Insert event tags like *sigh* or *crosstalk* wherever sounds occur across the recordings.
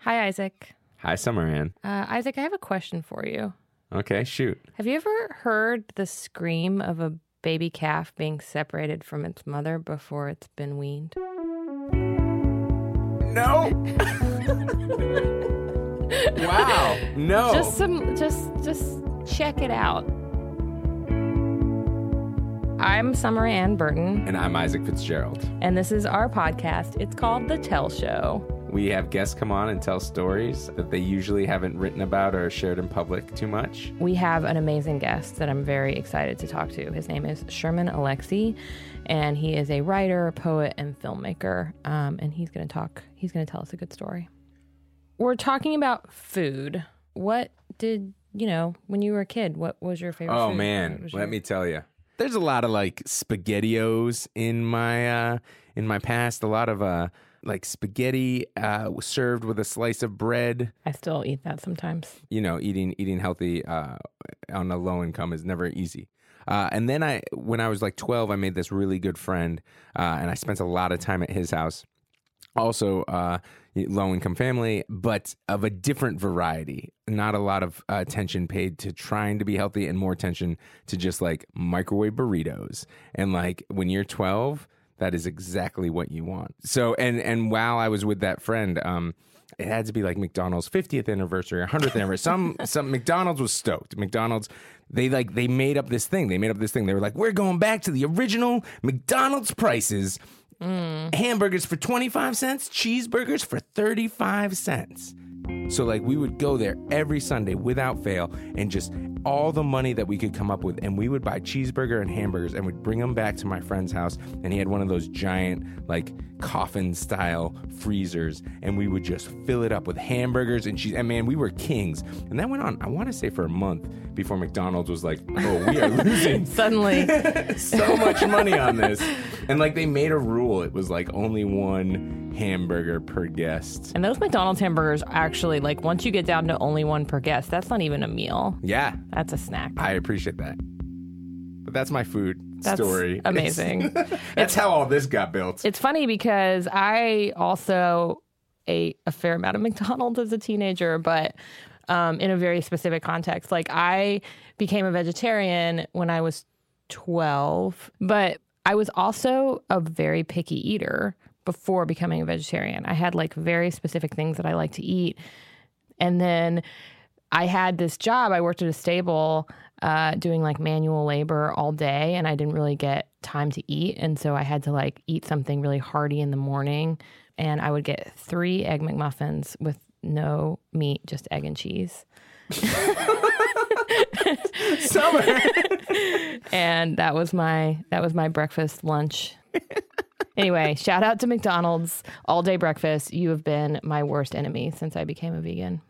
Hi, Isaac. Hi, Summer Anne. Uh, Isaac, I have a question for you. Okay, shoot. Have you ever heard the scream of a baby calf being separated from its mother before it's been weaned? No. *laughs* wow. No. Just some, just, just check it out. I'm Summer Anne Burton, and I'm Isaac Fitzgerald. and this is our podcast. It's called The Tell Show. We have guests come on and tell stories that they usually haven't written about or shared in public too much. We have an amazing guest that I'm very excited to talk to. His name is Sherman Alexie, and he is a writer, poet, and filmmaker. Um, and he's going to talk. He's going to tell us a good story. We're talking about food. What did you know when you were a kid? What was your favorite? Oh food? What man, let your- me tell you. There's a lot of like spaghettios in my uh in my past, a lot of uh like spaghetti uh served with a slice of bread. I still eat that sometimes. you know, eating eating healthy uh, on a low income is never easy. Uh, and then I, when I was like twelve, I made this really good friend, uh, and I spent a lot of time at his house. Also, uh, low income family, but of a different variety. Not a lot of uh, attention paid to trying to be healthy, and more attention to just like microwave burritos. And like when you're twelve, that is exactly what you want. So, and and while I was with that friend, um, it had to be like McDonald's 50th anniversary or 100th anniversary. Some *laughs* some McDonald's was stoked. McDonald's they like they made up this thing. They made up this thing. They were like, "We're going back to the original McDonald's prices. Hamburgers for 25 cents, cheeseburgers for 35 cents." So like we would go there every Sunday without fail and just all the money that we could come up with. And we would buy cheeseburger and hamburgers and would bring them back to my friend's house. And he had one of those giant like coffin style freezers. And we would just fill it up with hamburgers and cheese. And man we were kings. And that went on I want to say for a month before McDonald's was like oh we are *laughs* losing Suddenly, *laughs* so much money on this. And like they made a rule. It was like only one hamburger per guest and those McDonald's hamburgers actually like once you get down to only one per guest, that's not even a meal. yeah That's a snack. I appreciate that. But that's my food That's story. amazing. *laughs* that's how all this got built. It's funny because I also ate a fair amount of *laughs* McDonald's as a teenager, but um, in a very specific context. Like I became a vegetarian when I was 12, but I was also a very picky eater before becoming a vegetarian. I had like very specific things that I like to eat. And then I had this job. I worked at a stable uh, doing like manual labor all day, and I didn't really get time to eat. And so I had to like eat something really hearty in the morning. And I would get three Egg McMuffins with no meat, just egg and cheese. Summer. *laughs* And that was my that was my breakfast lunch. *laughs* anyway, shout out to McDonald's all day breakfast. You have been my worst enemy since I became a vegan.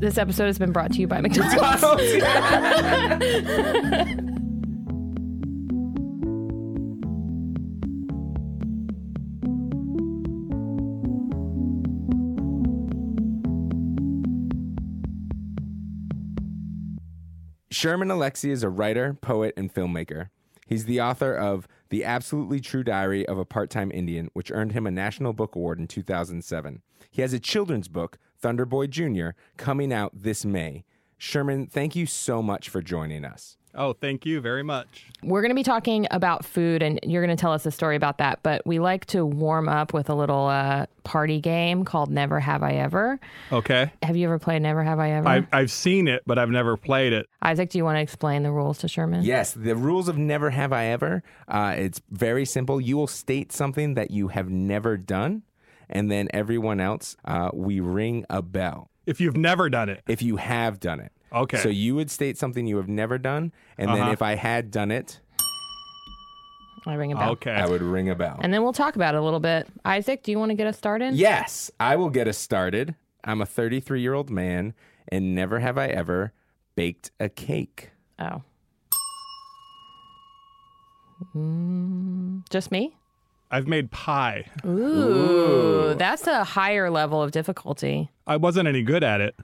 This episode has been brought to you by McDonald's. Sherman Alexie is a writer, poet, and filmmaker. He's the author of The Absolutely True Diary of a Part Time Indian, which earned him a National Book Award in 2007. He has a children's book, Thunderboy Jr., coming out this May. Sherman, thank you so much for joining us. Oh, thank you very much. We're going to be talking about food, and you're going to tell us a story about that. But we like to warm up with a little uh, party game called Never Have I Ever. Okay. Have you ever played Never Have I Ever? I've, I've seen it, but I've never played it. Isaac, do you want to explain the rules to Sherman? Yes, the rules of Never Have I Ever. Uh, it's very simple. You will state something that you have never done, and then everyone else, uh, we ring a bell If you've never done it. if you have done it. Okay. So you would state something you have never done, and then Uh-huh. if I had done it, I ring a bell. Okay. I would ring a bell. And then we'll talk about it a little bit. Isaac, do you want to get us started? yes, I will get us started. I'm a 33 year old man, and never have I ever baked a cake. Oh. Mm, just me? I've made pie. Ooh, that's a higher level of difficulty. I wasn't any good at it.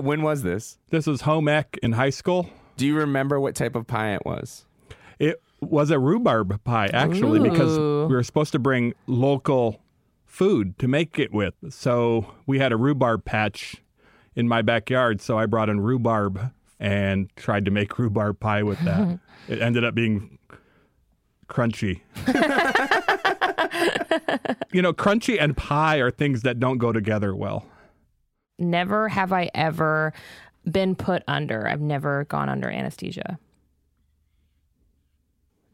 When was this? This was home ec in high school. Do you remember what type of pie it was? It was a rhubarb pie, actually, because we were supposed to bring local food to make it with. So we had a rhubarb patch in my backyard. So I brought in rhubarb and tried to make rhubarb pie with that. *laughs* it ended up being crunchy. *laughs* you know, crunchy and pie are things that don't go together well. Never have I ever been put under. I've never gone under anesthesia.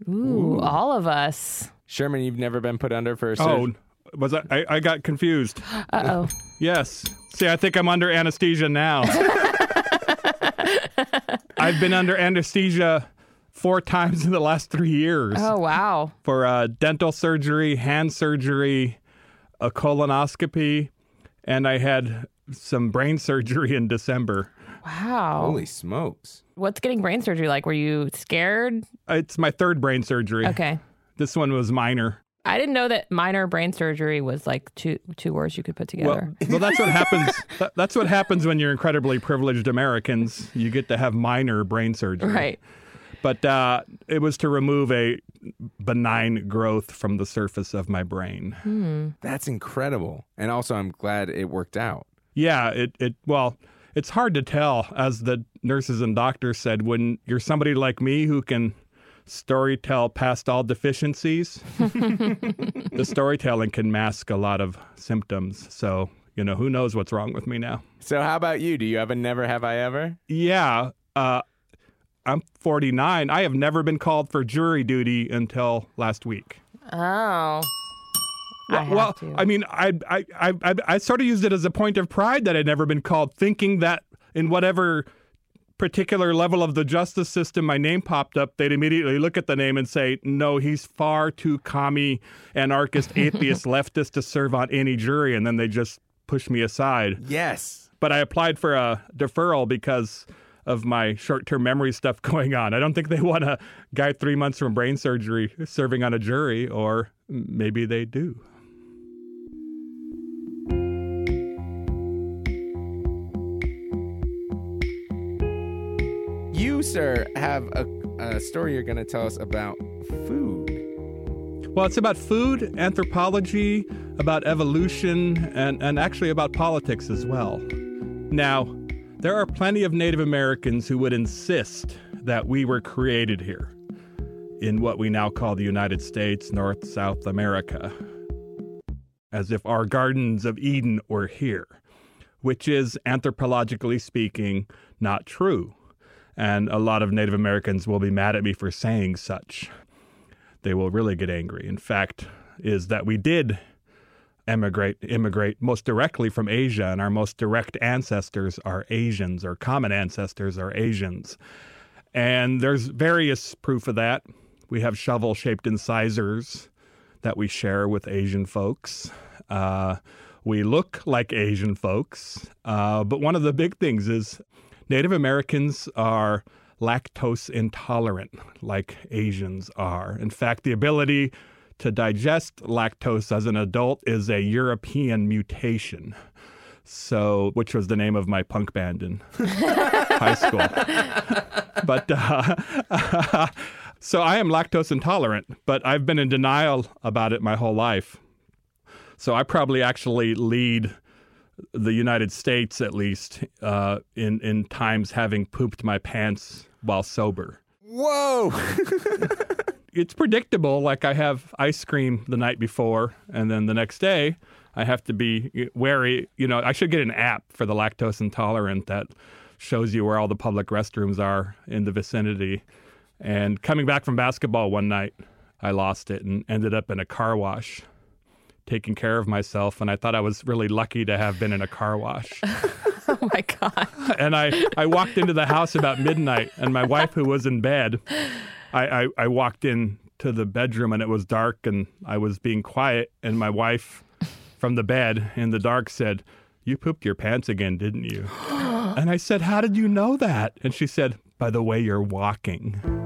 Ooh, all of us. Sherman, you've never been put under for a Oh, surgery? was I, I? I got confused. Uh oh. Yes. See, I think I'm under anesthesia now. *laughs* I've been under anesthesia four times in the last three years Oh wow. for uh, dental surgery, hand surgery, a colonoscopy, and I had some brain surgery in December. Wow. Holy smokes. What's getting brain surgery like? Were you scared? It's my third brain surgery. Okay. This one was minor. I didn't know that minor brain surgery was like two two words you could put together. well, that's what happens. *laughs* that- that's what happens when you're incredibly privileged Americans. You get to have minor brain surgery. right. But uh, it was to remove a benign growth from the surface of my brain. That's incredible. And also, I'm glad it worked out. Yeah, it, it well, it's hard to tell, as the nurses and doctors said, when you're somebody like me who can story tell past all deficiencies, *laughs* the storytelling can mask a lot of symptoms. So, you know, who knows what's wrong with me now? So, how about you? Do you have a never have I ever? Yeah, uh, I'm 49. I have never been called for jury duty until last week. Oh. I well, to. I mean, I, I, I, I, I sort of used it as a point of pride that I'd never been called, thinking that in whatever particular level of the justice system my name popped up, they'd immediately look at the name and say, no, he's far too commie, anarchist, *laughs* atheist, leftist to serve on any jury. And then they just push me aside. Yes. But I applied for a deferral because of my short term memory stuff *laughs* going on. I don't think they want a guy three months from brain surgery serving on a jury, or maybe they do. You, sir, have a, a story you're going to tell us about food. Well, it's about food, anthropology, about evolution, and, and actually about politics as well. Now, there are plenty of Native Americans who would insist that we were created here in what we now call the United States, North, South America, as if our gardens of Eden were here, which is, anthropologically speaking, not true. And a lot of Native Americans will be mad at me for saying such they will really get angry. In fact, is that we did emigrate immigrate most directly from Asia, and our most direct ancestors are Asians, or common ancestors are Asians. And there's various proof of that. We have shovel-shaped incisors that we share with Asian folks. Uh, we look like Asian folks, uh, but one of the big things is Native Americans are lactose intolerant, like Asians are. In fact, the ability to digest lactose as an adult is a European mutation. So, which was the name of my punk band in *laughs* high school. But uh, *laughs* so I am lactose intolerant, but I've been in denial about it my whole life. So I probably actually lead the United States, at least, uh, in in times having pooped my pants while sober. Whoa. *laughs* It's predictable. Like I have ice cream the night before, and then the next day I have to be wary. You know, I should get an app for the lactose intolerant that shows you where all the public restrooms are in the vicinity. And coming back from basketball one night, I lost it and ended up in a car wash taking care of myself and I thought I was really lucky to have been in a car wash. *laughs* oh my god. *laughs* and I, I walked into the house about midnight and my wife who was in bed I, I, I walked in to the bedroom and it was dark and I was being quiet and my wife from the bed in the dark said, You pooped your pants again, didn't you? *gasps* and I said, How did you know that? And she said, By the way you're walking.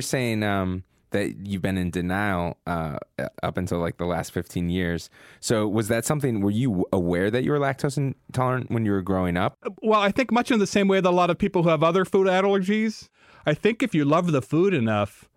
Were saying um, that you've been in denial uh, up until like the last 15 years. So was that something? Were you aware that you were lactose intolerant when you were growing up? Well, I think much in the same way that a lot of people who have other food allergies. I think if you love the food enough,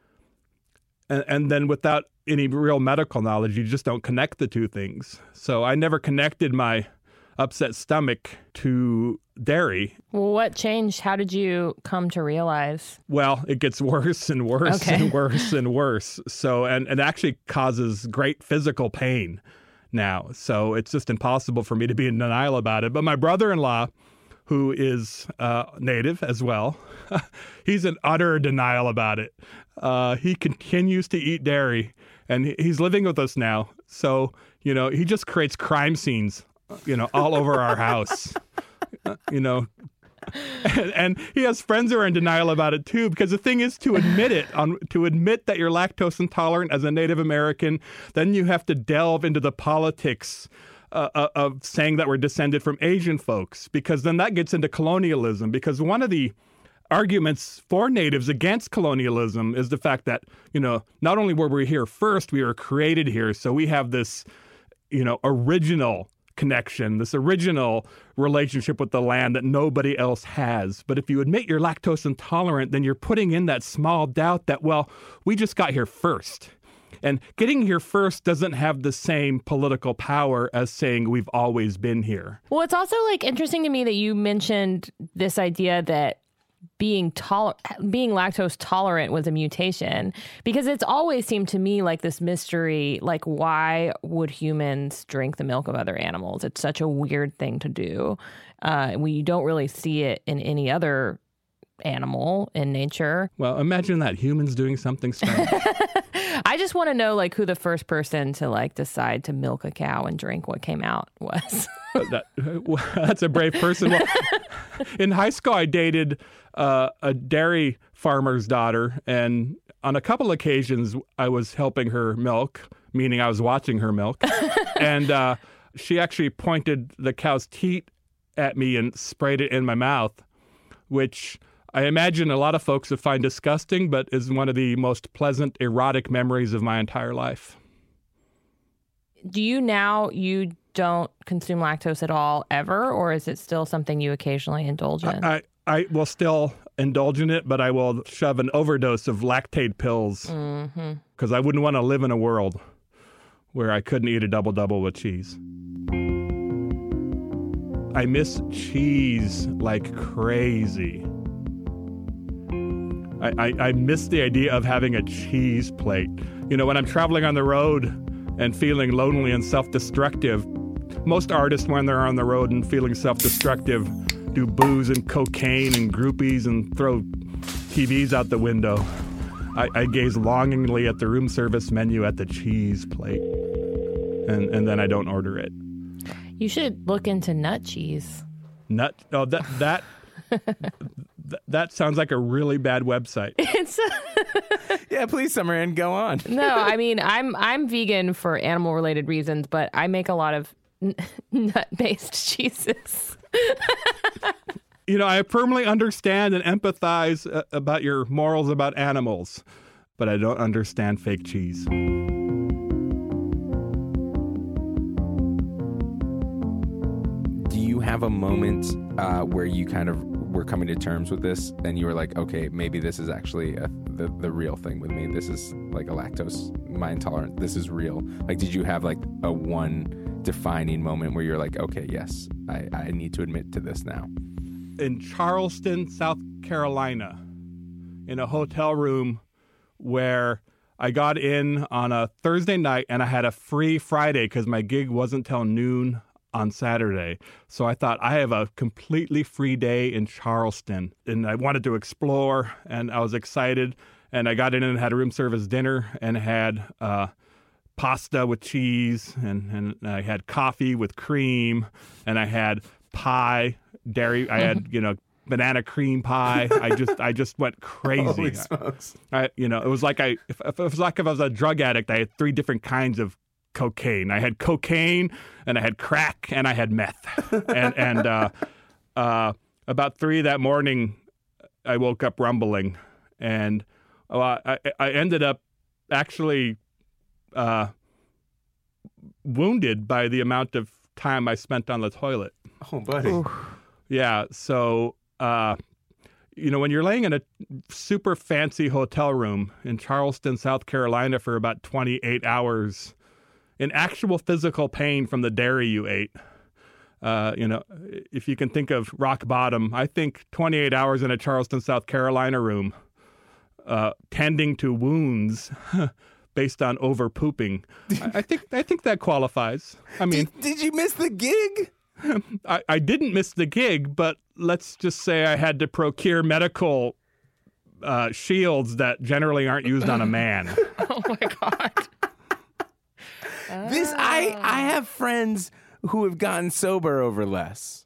and, and then without any real medical knowledge, you just don't connect the two things. So I never connected my upset stomach to dairy. Well, what changed? How did you come to realize? Well, it gets worse and worse Okay. and worse and worse. So, and it actually causes great physical pain now. So it's just impossible for me to be in denial about it. But my brother in law, who is uh, native as well, *laughs* he's in utter denial about it. Uh, he continues to eat dairy and he's living with us now. So, you know, he just creates crime scenes, you know, all over our house. Uh, you know, and, and he has friends who are in denial about it too because the thing is to admit it on to admit that you're lactose intolerant as a native american then you have to delve into the politics uh, uh, of saying that we're descended from asian folks because then that gets into colonialism because one of the arguments for natives against colonialism is the fact that you know not only were we here first we were created here so we have this you know original connection this original relationship with the land that nobody else has. But if you admit you're lactose intolerant then you're putting in that small doubt that well we just got here first. And getting here first doesn't have the same political power as saying we've always been here. Well, it's also like interesting to me that you mentioned this idea that being tol- being lactose tolerant was a mutation because it's always seemed to me like this mystery like why would humans drink the milk of other animals? It's such a weird thing to do. Uh, we don't really see it in any other animal in nature. Well imagine that humans doing something strange. *laughs* I just want to know like who the first person to like decide to milk a cow and drink what came out was. That, *laughs* that's a brave person. Well, *laughs* in high school, I dated uh, a dairy farmer's daughter, and on a couple occasions, I was helping her milk, meaning I was watching her milk, *laughs* and uh, she actually pointed the cow's teat at me and sprayed it in my mouth, which. I imagine a lot of folks would find disgusting, but is one of the most pleasant, erotic memories of my entire life. do you now you don't consume lactose at all ever or is it still something you occasionally indulge in I, I will still indulge in it, but I will shove an overdose of lactase pills mm-hmm. because I wouldn't want to live in a world where I couldn't eat a double double with cheese. I miss cheese like crazy. I, I, I miss the idea of having a cheese plate. You know, when I'm traveling on the road and feeling lonely and self destructive, most artists, when they're on the road and feeling self destructive, do booze and cocaine and groupies and throw TVs out the window. I, I gaze longingly at the room service menu at the cheese plate, and, and then I don't order it. you should look into nut cheese Nut. Oh, that that *laughs* th- that sounds like a really bad website. it's *laughs* Yeah, please, Summer Anne, go on. no i *laughs* mean i'm i'm vegan for animal related reasons but i make a lot of n- *laughs* nut based cheeses *laughs* You know, I firmly understand and empathize uh, about your morals about animals, but I don't understand fake cheese. Do you have a moment uh, where you kind of were coming to terms with this and you were like, okay, maybe this is actually a, the, the real thing with me? This is like a lactose, my intolerant. This is real. Like, did you have like a one defining moment where you're like, okay, yes, I, I need to admit to this now? in Charleston, South Carolina, in a hotel room where I got in on a Thursday night and I had a free Friday because my gig wasn't till noon on Saturday. So I thought I have a completely free day in Charleston and I wanted to explore and I was excited. And I got in and had a room service dinner and had uh, pasta with cheese and, and I had coffee with cream and I had pie, dairy. I had, you know, banana cream pie. I just I just went *laughs* crazy. I, you know, it was like I if, if it was like if I was a drug addict, I had three different kinds of cocaine. I had cocaine and I had crack and I had meth. and and uh, *laughs* uh, about three that morning, I woke up rumbling, and uh, I I ended up actually uh, wounded by the amount of time I spent on the toilet. Oh, buddy. Yeah. So, uh, you know, when you're laying in a super fancy hotel room in Charleston, South Carolina for about 28 hours in actual physical pain from the dairy you ate, uh, you know, if you can think of rock bottom, I think 28 hours in a Charleston, South Carolina room, uh, tending to wounds *laughs* based on over pooping. I, I think I think that qualifies. I mean, Did, did you miss the gig? I, I didn't miss the gig, but let's just say I had to procure medical uh, shields that generally aren't used on a man. *laughs* Oh my god. This I I have friends who have gotten sober over less.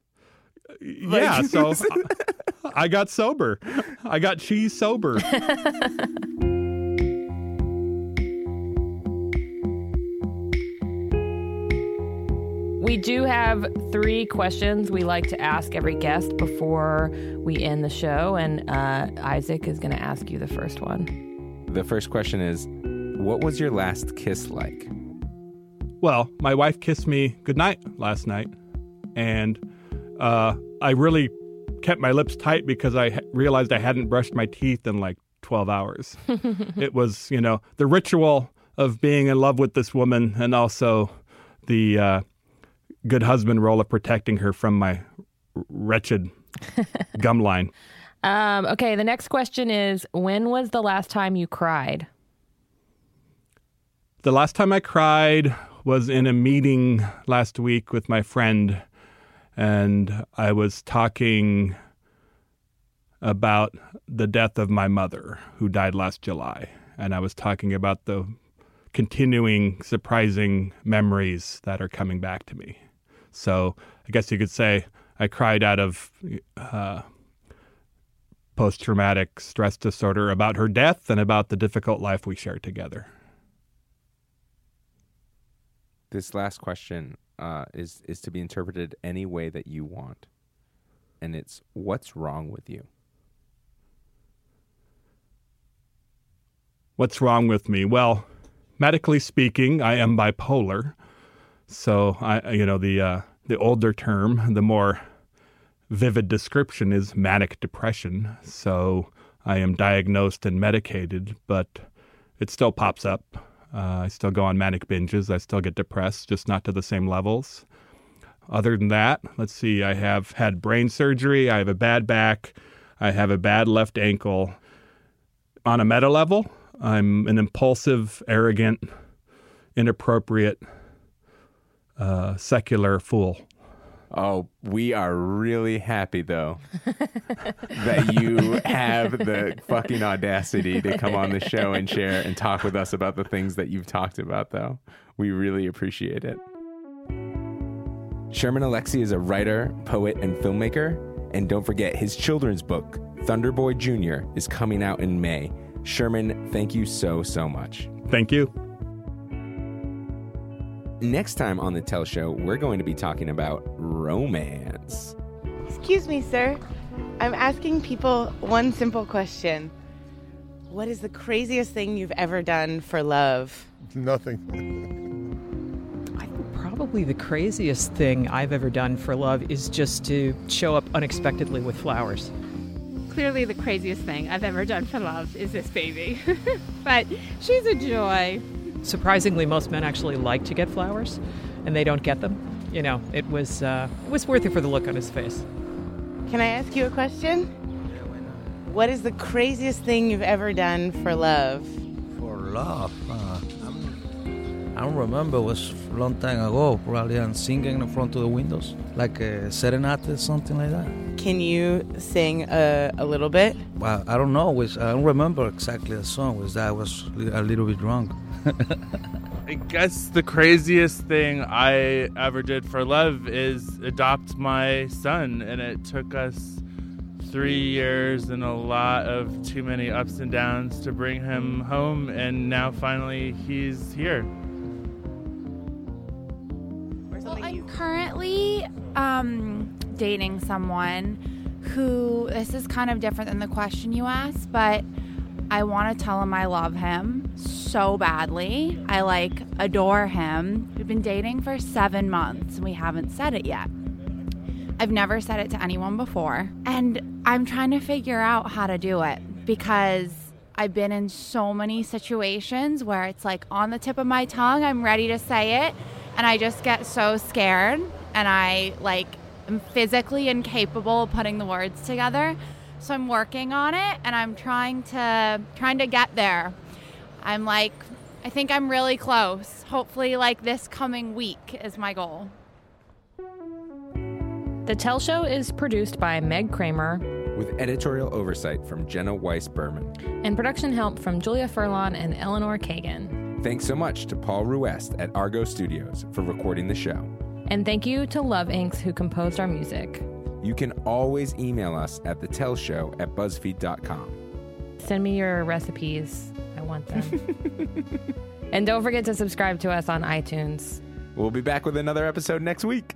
yeah, so *laughs* I, I got sober. I got cheese sober. *laughs* We do have three questions we like to ask every guest before we end the show, and uh, Isaac is going to ask you the first one. The first question is, what was your last kiss like? Well, my wife kissed me goodnight last night, and uh, I really kept my lips tight because I ha- realized I hadn't brushed my teeth in like 12 hours. *laughs* it was, you know, the ritual of being in love with this woman and also the uh, good husband role of protecting her from my wretched *laughs* gum line. Um, okay, the next question is When was the last time you cried? The last time I cried was in a meeting last week with my friend, and I was talking about the death of my mother, who died last July. And I was talking about the continuing surprising memories that are coming back to me. So I guess you could say I cried out of uh, post traumatic stress disorder about her death and about the difficult life we shared together. This last question uh, is is to be interpreted any way that you want, and it's what's wrong with you. What's wrong with me? Well, medically speaking, I am bipolar. So I, you know, the uh, the older term, the more vivid description is manic depression. So I am diagnosed and medicated, but it still pops up. Uh, I still go on manic binges. I still get depressed, just not to the same levels. Other than that, let's see. I have had brain surgery. I have a bad back. I have a bad left ankle. On a meta level, I'm an impulsive, arrogant, inappropriate, uh, secular fool. Oh, we are really happy though that you have the fucking audacity to come on the show and share and talk with us about the things that you've talked about though. We really appreciate it. Sherman Alexie is a writer, poet, and filmmaker. And don't forget, his children's book, Thunderboy Jr., is coming out in May. Sherman, thank you so, so much. Thank you. Next time on the Tell Show, we're going to be talking about romance. Excuse me, sir. I'm asking people one simple question. What is the craziest thing you've ever done for love? Nothing. I think probably the craziest thing I've ever done for love is just to show up unexpectedly with flowers. Clearly, the craziest thing I've ever done for love is this baby. *laughs* but she's a joy. Surprisingly, most men actually like to get flowers, and they don't get them. You know, it was uh, it was worth it for the look on his face. Can I ask you a question? What is the craziest thing you've ever done for love? For love, uh, I'm, I don't remember. It was a long time ago. Probably I'm singing in front of the windows, like a serenade, or something like that. Can you sing a, a little bit? Well, I don't know. Was I don't remember exactly the song. Was that I was a little bit drunk. I guess the craziest thing I ever did for love is adopt my son, and it took us three years and a lot of too many ups and downs to bring him home, and now finally he's here. Well, I'm currently um, dating someone who, this is kind of different than the question you asked, but I want to tell him I love him so badly. I like adore him. We've been dating for seven months and we haven't said it yet. I've never said it to anyone before. And I'm trying to figure out how to do it because I've been in so many situations where it's like on the tip of my tongue, I'm ready to say it, and I just get so scared and I like am physically incapable of putting the words together. So I'm working on it and I'm trying to trying to get there. I'm like I think I'm really close. Hopefully like this coming week is my goal. The Tell Show is produced by Meg Cramer with editorial oversight from Jenna Weiss Berman. and production help from Julia Furlan and Eleanor Kagan. Thanks so much to Paul Ruest at Argot Studios for recording the show. And thank you to Love Inks who composed our music. You can always email us at the Tell Show at BuzzFeed.com. Send me your recipes. I want them. *laughs* and don't forget to subscribe to us on iTunes. We'll be back with another episode next week.